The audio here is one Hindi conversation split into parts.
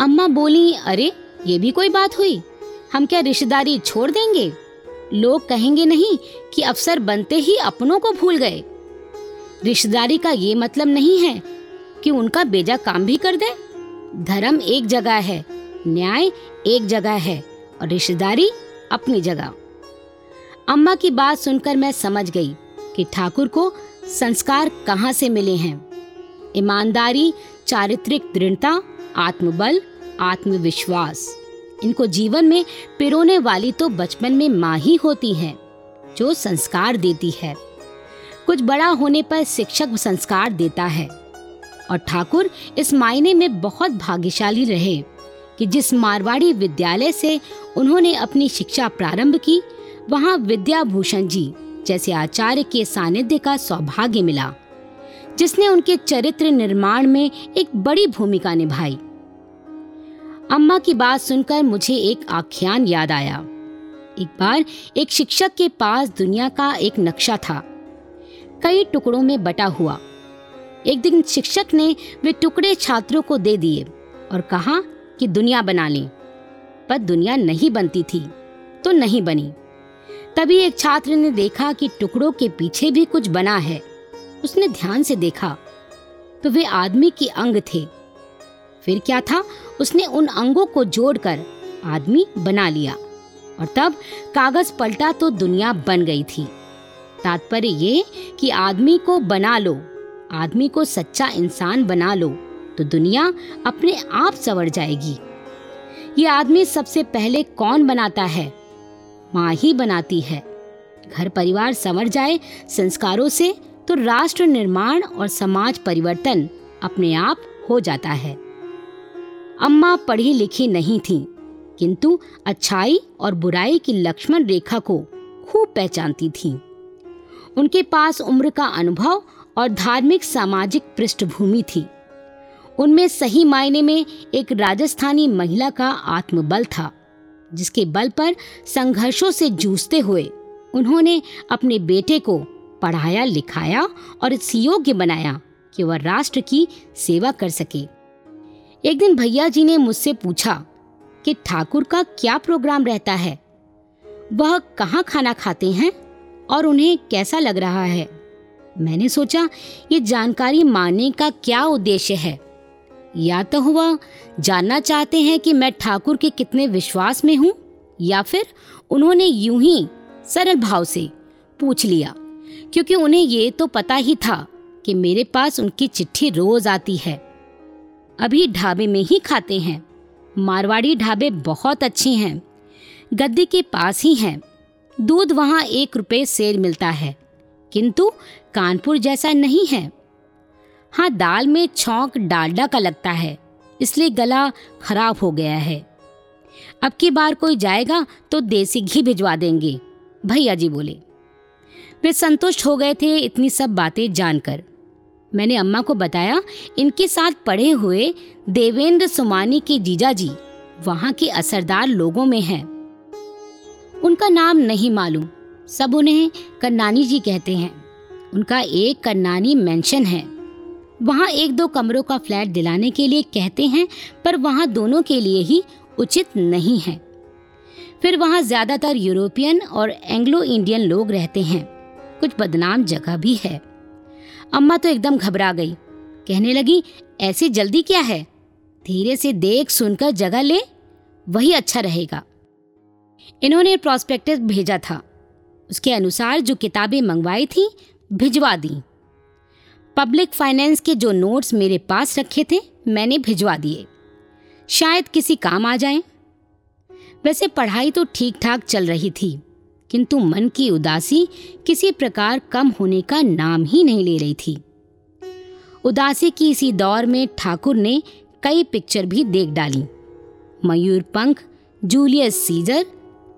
अम्मा बोली, अरे, ये भी कोई बात हुई? हम क्या रिश्तेदारी छोड़ देंगे? लोग कहेंगे नहीं कि अफसर बनते ही अपनों को भूल गए। रिश्तेदारी का ये मतलब नहीं है कि उनका बेजा काम भी कर दे। धर्म एक जगह है, न्याय एक जगह है, और रिश्तेदारी अपनी जगह। अम्मा की बात सुनकर मैं समझ गई कि ठाकुर को संस्कार कहाँ से मिले हैं। ईमानदारी, चारित्रिक दृढ़ता, आत्मबल आत्मविश्वास। इनको जीवन में पिरोने वाली तो बचपन में माँ ही होती है, जो संस्कार देती है। कुछ बड़ा होने पर शिक्षक संस्कार देता है। और ठाकुर इस मायने में बहुत भाग्यशाली रहे कि जिस मारवाड़ी विद्यालय से उन्होंने अपनी शिक्षा प्रारंभ की, वहाँ विद्याभूषण जी जैसे आचार्य के सानिध्य का सौभाग्य मिला, जिसने उनके चरित्र निर्माण में एक बड़ी भूमिका निभाई। अम्मा की बात सुनकर मुझे एक आख्यान याद आया। एक बार एक शिक्षक के पास दुनिया का एक नक्शा था। कई टुकड़ों में बटा हुआ। एक दिन शिक्षक ने वे टुकड़े छात्रों को दे दिए और कहा कि दुनिया बना लें। पर दुनिया नहीं बनती थी तो नहीं बनी। तभी एक छात्र ने देखा कि टुकड़ों के पीछे भी कुछ बना है। उसने ध्यान से देखा। तो वे आदमी के अंग थे। फिर क्या था? उसने उन अंगों को जोड़कर आदमी बना लिया। और तब कागज़ पलटा तो दुनिया बन गई थी। तात्पर्य ये कि आदमी को बना लो, आदमी को सच्चा इंसान बना लो तो दुनिया अपने आप सवर जाएगी। ये आदमी सबसे पहले कौन बनाता है? माँ ही बनाती है। घर परिवार संवर जाए, संस्कारों से तो राष्ट्र निर्माण और समाज परिवर्तन अपने आप हो जाता है। अम्मा पढ़ी लिखी नहीं थी, किंतु अच्छाई और बुराई की लक्ष्मण रेखा को खूब पहचानती थी। उनके पास उम्र का अनुभव और धार्मिक सामाजिक पृष्ठभूमि थी। उनमें सही मायने में एक राजस्थानी महिला का आत्मबल था, जिसके बल पर संघर्षों से जूझते हुए उन्होंने अपने बेटे को पढ़ाया, लिखाया और इस योग्य बनाया कि वह राष्ट्र की सेवा कर सके। एक दिन भैया जी ने मुझसे पूछा कि ठाकुर का क्या प्रोग्राम रहता है? वह कहाँ खाना खाते हैं और उन्हें कैसा लग रहा है? मैंने सोचा, ये जानकारी मानने का क्या उद्देश्य है? या तो वह जानना चाहते हैं कि मैं ठाकुर के कितने विश्वास में हूँ, या फिर उन्होंने यूँ ही सरल भाव से पूछ लिया, क्योंकि उन्हें ये तो पता ही था कि मेरे पास उनकी चिट्ठी रोज आती है। अभी ढाबे में ही खाते हैं। मारवाड़ी ढाबे बहुत अच्छे हैं। गद्दी के पास ही हैं। दूध वहाँ एक रुपये सेर मिलता है। किंतु कानपुर जैसा नहीं है। हाँ दाल में छौंक डालडा का लगता है, इसलिए गला खराब हो गया है। अब की बार कोई जाएगा तो देसी घी भिजवा देंगे। भैया जी बोले। वे संतुष्ट हो गए थे, इतनी सब बातें जानकर। मैंने अम्मा को बताया, इनके साथ पढ़े हुए देवेंद्र सुमानी के जीजा जी, वहाँ के असरदार लोगों में हैं। उनका नाम नहीं मालूम, सब उन्हें कन्नानी जी कहते हैं। उनका एक कन्नानी मेंशन है। वहाँ एक दो कमरों का फ्लैट दिलाने के लिए कहते हैं, पर वहाँ दोनों के लिए ही उचित नहीं है। फिर वहाँ ज़्यादातर यूरोपियन और एंग्लो इंडियन लोग रहते हैं। कुछ बदनाम जगह भी है। अम्मा तो एकदम घबरा गई। कहने लगी, ऐसी जल्दी क्या है? धीरे से देख सुनकर जगह ले, वही अच्छा रहेगा। इन्होंने प्रॉस्पेक्टस भेजा था। उसके अनुसार जो किताबें मंगवाई थी, भिजवा दी। पब्लिक फाइनेंस के जो नोट्स मेरे पास रखे थे, मैंने भिजवा दिए। शायद किसी काम आ जाएँ। वैसे पढ़ाई तो ठीक ठाक चल रही थी। किंतु मन की उदासी किसी प्रकार कम होने का नाम ही नहीं ले रही थी। उदासी की इसी दौर में ठाकुर ने कई पिक्चर भी देख डाली। मयूर पंख, जूलियस सीजर,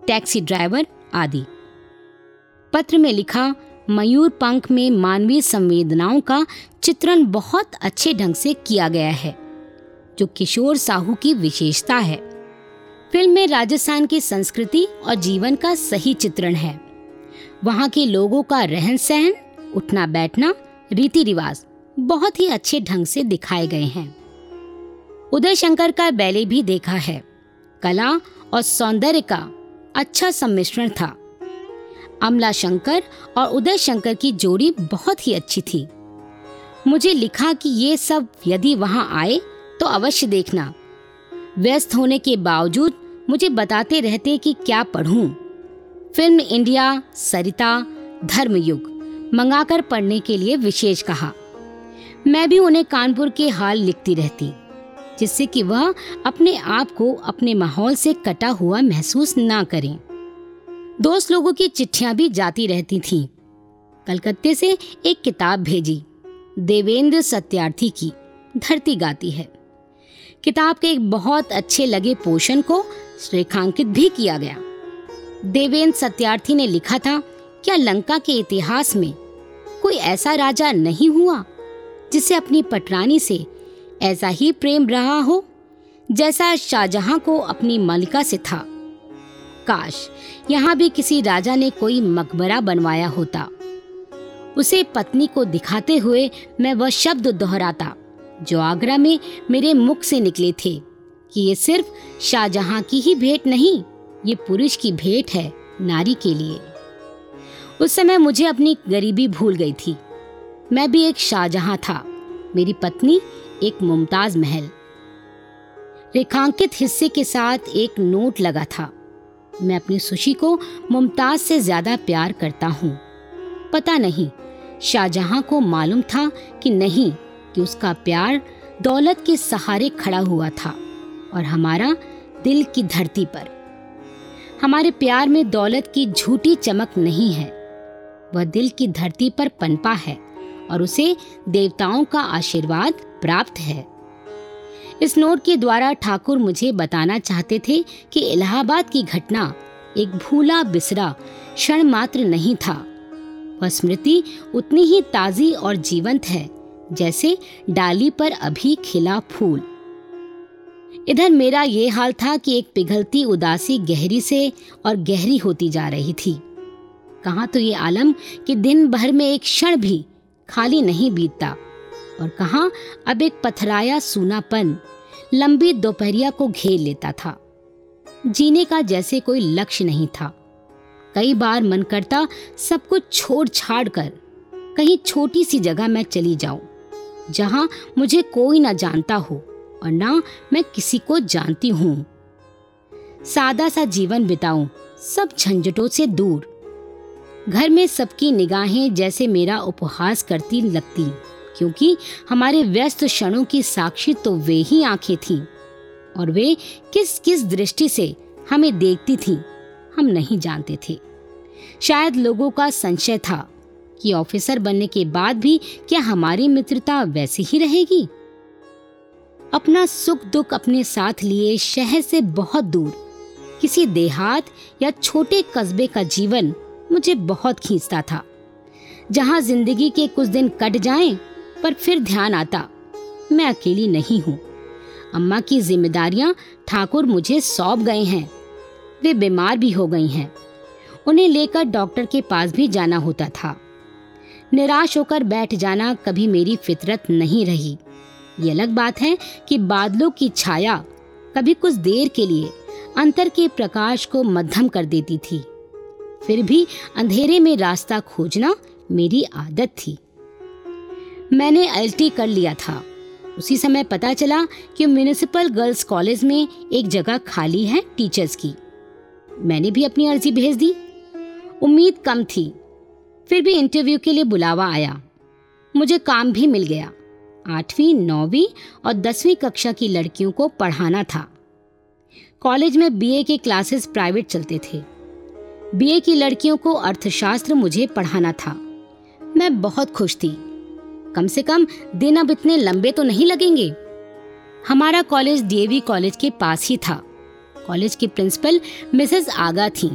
टैक्सी ड्राइवर आदि। पत्र में लिखा, मयूर पंख में मानवीय संवेदनाओं का चित्रण बहुत अच्छे ढंग से किया गया है, जो किशोर साहू की विशेषता है। फ़िल्म में राजस्थान की संस्कृति और जीवन का सही चित्रण है। वहाँ के लोगों का रहन सहन, उठना बैठना, रीति रिवाज बहुत ही अच्छे ढंग से दिखाए गए हैं। उदय शंकर का बैले भी देखा है। कला और सौंदर्य का अच्छा सम्मिश्रण था। अमला शंकर और उदय शंकर की जोड़ी बहुत ही अच्छी थी। मुझे लिखा कि ये सब यदि वहाँ आए तो अवश्य देखना। व्यस्त होने के बावजूद मुझे बताते रहते कि क्या पढ़ूं। फ़िल्म इंडिया, सरिता, धर्मयुग, मंगाकर पढ़ने के लिए विशेष कहा मैं भी उन्हें कानपुर के हाल लिखती रहती, जिससे कि वह अपने आप को अपने माहौल से कटा हुआ महसूस ना करें दोस्त लोगों की चिट्ठियाँ भी जाती रहती थीं। कलकत्ते से एक किताब भेजी, देवेंद्र सत्यार्थी की, धरती गाती है किताब के एक बहुत अच्छे लगे पोषण को रेखांकित भी किया गया। देवेंद्र सत्यार्थी ने लिखा था, क्या लंका के इतिहास में कोई ऐसा राजा नहीं हुआ, जिसे अपनी पटरानी से ऐसा ही प्रेम रहा हो, जैसा शाहजहां को अपनी मलिका से था? काश यहाँ भी किसी राजा ने कोई मकबरा बनवाया होता। उसे पत्नी को दिखाते हुए मैं वह शब्द दोहराता, जो आगरा में मेरे मुख से निकले थे। कि ये सिर्फ़ शाहजहां की ही भेंट नहीं, ये पुरुष की भेंट है नारी के लिए। उस समय मुझे अपनी गरीबी भूल गई थी। मैं भी एक शाहजहां था। मेरी पत्नी एक मुमताज़ महल। रेखांकित हिस्से के साथ एक नोट लगा था। मैं अपनी सुशी को मुमताज़ से ज़्यादा प्यार करता हूँ। पता नहीं, शाहजहां को मालूम था कि नहीं, कि उसका प्यार दौलत के सहारे खड़ा हुआ था। और हमारा दिल की धरती पर। हमारे प्यार में दौलत की झूठी चमक नहीं है। वह दिल की धरती पर पनपा है और उसे देवताओं का आशीर्वाद प्राप्त है। इस नोट के द्वारा ठाकुर मुझे बताना चाहते थे कि इलाहाबाद की घटना एक भूला बिसरा क्षण मात्र नहीं था। वह स्मृति उतनी ही ताजी और जीवंत है जैसे डाली पर अभी खिला फूल। इधर मेरा ये हाल था कि एक पिघलती उदासी गहरी से और गहरी होती जा रही थी। कहा तो ये आलम कि दिन भर में एक क्षण भी खाली नहीं बीतता। और कहा अब एक पथराया सूनापन, लंबी दोपहरिया को घेर लेता था। जीने का जैसे कोई लक्ष्य नहीं था। कई बार मन करता सब कुछ छोड़ छाड़ कर, कहीं छोटी सी जगह मैं चली जाऊँ, जहाँ मुझे कोई ना जानता हो। और ना मैं किसी को जानती हूँ। सादा सा जीवन बिताऊं, सब झंझटों से दूर। घर में सबकी निगाहें जैसे मेरा उपहास करती लगती, क्योंकि हमारे व्यस्त क्षणों की साक्षी तो वे ही आँखें थीं, और वे किस किस दृष्टि से हमें देखती थीं, हम नहीं जानते थे। शायद लोगों का संशय था कि ऑफिसर बनने के बाद भी क्या हमारी मित्रता वैसी ही रहेगी? अपना सुख दुख अपने साथ लिए शहर से बहुत दूर। किसी देहात या छोटे कस्बे का जीवन मुझे बहुत खींचता था। जहाँ ज़िंदगी के कुछ दिन कट जाएँ, पर फिर ध्यान आता। मैं अकेली नहीं हूँ। अम्मा की जिम्मेदारियाँ ठाकुर मुझे सौंप गए हैं। वे बीमार भी हो गई हैं। उन्हें लेकर डॉक्टर के पास भी जाना होता था। निराश होकर बैठ जाना कभी मेरी फितरत नहीं रही। ये अलग बात है कि बादलों की छाया कभी कुछ देर के लिए अंतर के प्रकाश को मध्यम कर देती थी। फिर भी अंधेरे में रास्ता खोजना मेरी आदत थी। मैंने एल कर लिया था। उसी समय पता चला कि म्यूनिसिपल गर्ल्स कॉलेज में एक जगह खाली है टीचर्स की। मैंने भी अपनी अर्जी भेज दी। उम्मीद कम थी। फिर भी इंटरव्यू के लिए बुलावा आया। मुझे काम भी मिल गया। आठवीं, नौवीं और दसवीं कक्षा की लड़कियों को पढ़ाना था। कॉलेज में बीए के क्लासेस प्राइवेट चलते थे। बीए की लड़कियों को अर्थशास्त्र मुझे पढ़ाना था। मैं बहुत खुश थी। कम से कम दिन अब इतने लंबे तो नहीं लगेंगे। हमारा कॉलेज डीएवी कॉलेज के पास ही था। कॉलेज की प्रिंसिपल मिसेस आगा थी।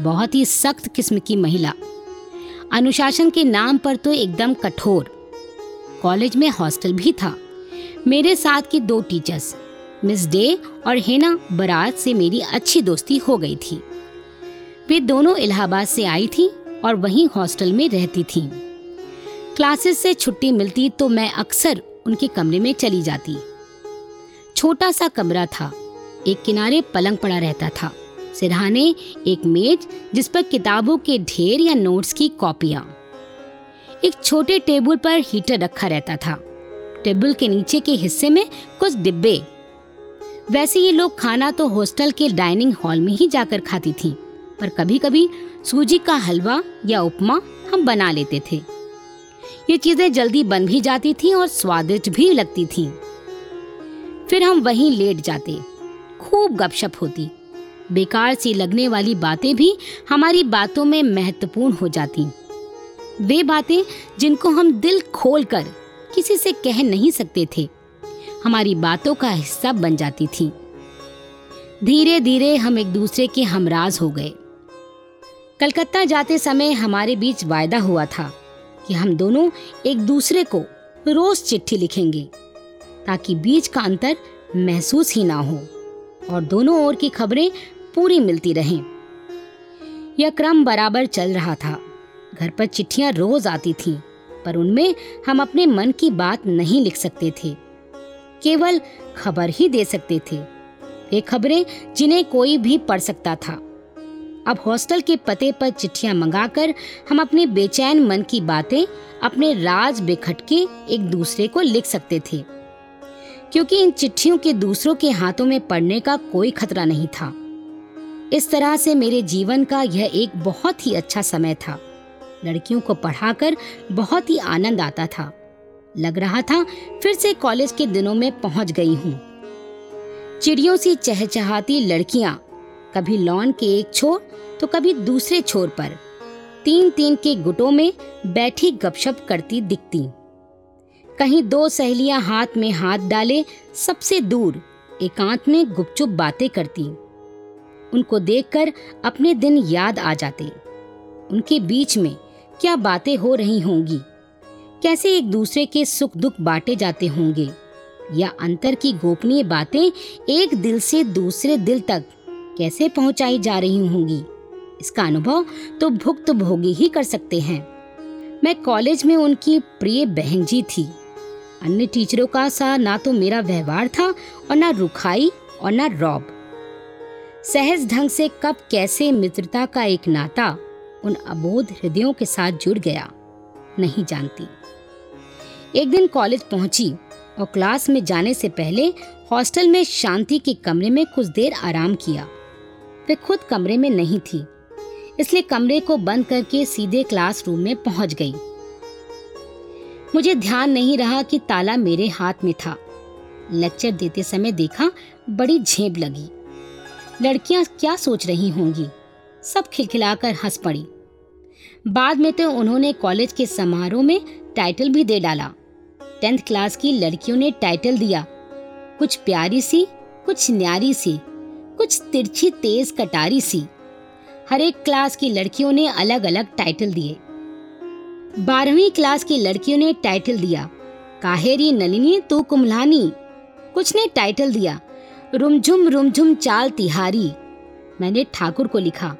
बहुत ही सख्त किस्म की महिला। अनुशासन के नाम पर तो एकदम कठोर। कॉलेज में हॉस्टल भी था। मेरे साथ की दो टीचर्स, मिस डे और हेना, बरात से मेरी अच्छी दोस्ती हो गई थी। वे दोनों इलाहाबाद से आई थी और वहीं हॉस्टल में रहती थीं। क्लासेस से छुट्टी मिलती तो मैं अक्सर उनके कमरे में चली जाती। छोटा सा कमरा था, एक किनारे पलंग पड़ा रहता था, सिरहाने एक मेज जिस पर किताबों के ढेर या नोट्स की कॉपियाँ। एक छोटे टेबल पर हीटर रखा रहता था। टेबल के नीचे के हिस्से में कुछ डिब्बे। वैसे ये लोग खाना तो हॉस्टल के डाइनिंग हॉल में ही जाकर खाती थी, पर कभी कभी सूजी का हलवा या उपमा हम बना लेते थे। ये चीज़ें जल्दी बन भी जाती थी और स्वादिष्ट भी लगती थी। फिर हम वहीं लेट जाते, खूब गपशप होती। बेकार सी लगने वाली बातें भी हमारी बातों में महत्वपूर्ण हो जाती। वे बातें जिनको हम दिल खोल कर किसी से कह नहीं सकते थे। हमारी बातों का हिस्सा बन जाती थी। धीरे धीरे हम एक दूसरे के हमराज हो गए। कलकत्ता जाते समय हमारे बीच वायदा हुआ था कि हम दोनों एक दूसरे को रोज चिट्ठी लिखेंगे, ताकि बीच का अंतर महसूस ही ना हो और दोनों ओर की खबरें पूरी मिलती रहें। यह क्रम बराबर चल रहा था। घर पर चिट्ठियाँ रोज आती थीं, पर उनमें हम अपने मन की बात नहीं लिख सकते थे। केवल खबर ही दे सकते थे। वे खबरें जिन्हें कोई भी पढ़ सकता था। अब हॉस्टल के पते पर चिट्ठियाँ मंगाकर हम अपने बेचैन मन की बातें अपने राज बेखट के एक दूसरे को लिख सकते थे। क्योंकि इन चिट्ठियों के दूसरों के हाथों में पड़ने का कोई खतरा नहीं था। इस तरह से मेरे जीवन का यह एक बहुत ही अच्छा समय था। लड़कियों को पढ़ाकर बहुत ही आनंद आता था। लग रहा था फिर से कॉलेज के दिनों में पहुँच गई हूँ। चिड़ियों सी चहचहाती लड़कियाँ, कभी लॉन के एक छोर तो कभी दूसरे छोर पर। तीन तीन के गुटों में बैठी गपशप करती दिखती। कहीं दो सहेलियाँ हाथ में हाथ डाले, सबसे दूर, एकांत में गुपचुप बातें करती। उनको देखकर अपने दिन याद आ जाते। उनके बीच में क्या बातें हो रही होंगी? कैसे एक दूसरे के सुख दुख बांटे जाते होंगे? या अंतर की गोपनीय बातें एक दिल से दूसरे दिल तक कैसे पहुंचाई जा रही होंगी? इसका अनुभव तो भुक्त भोगी ही कर सकते हैं। मैं कॉलेज में उनकी प्रिय बहन जी थी। अन्य टीचरों का सा ना तो मेरा व्यवहार था और ना रुखाई और ना रौब। सहज ढंग से कब कैसे मित्रता का एक नाता उन अबोध हृदयों के साथ जुड़ गया। नहीं जानती। एक दिन कॉलेज पहुँची और क्लास में जाने से पहले हॉस्टल में शांति के कमरे में कुछ देर आराम किया। वे खुद कमरे में नहीं थी, इसलिए कमरे को बंद करके सीधे क्लासरूम में पहुँच गई। मुझे ध्यान नहीं रहा कि ताला मेरे हाथ में था। लेक्चर देते समय देखा बड़ी झेप लगी। लड़कियाँ क्या सोच रही होंगी? सब खिलखिलाकर हंस पड़ी। बाद में तो उन्होंने कॉलेज के समारोह में टाइटल भी दे डाला। टेंथ क्लास की लड़कियों ने टाइटल दिया। कुछ प्यारी सी, कुछ न्यारी सी, कुछ तिरछी तेज कटारी सी। हर एक क्लास की लड़कियों ने अलग अलग टाइटल दिए। बारहवीं क्लास की लड़कियों ने टाइटल दिया। काहेरी नलिनी, तू कुमलानी कुछ ने टाइटल दिया। रुमझुम रुमझुम चाल तिहारी। मैंने ठाकुर को लिखा।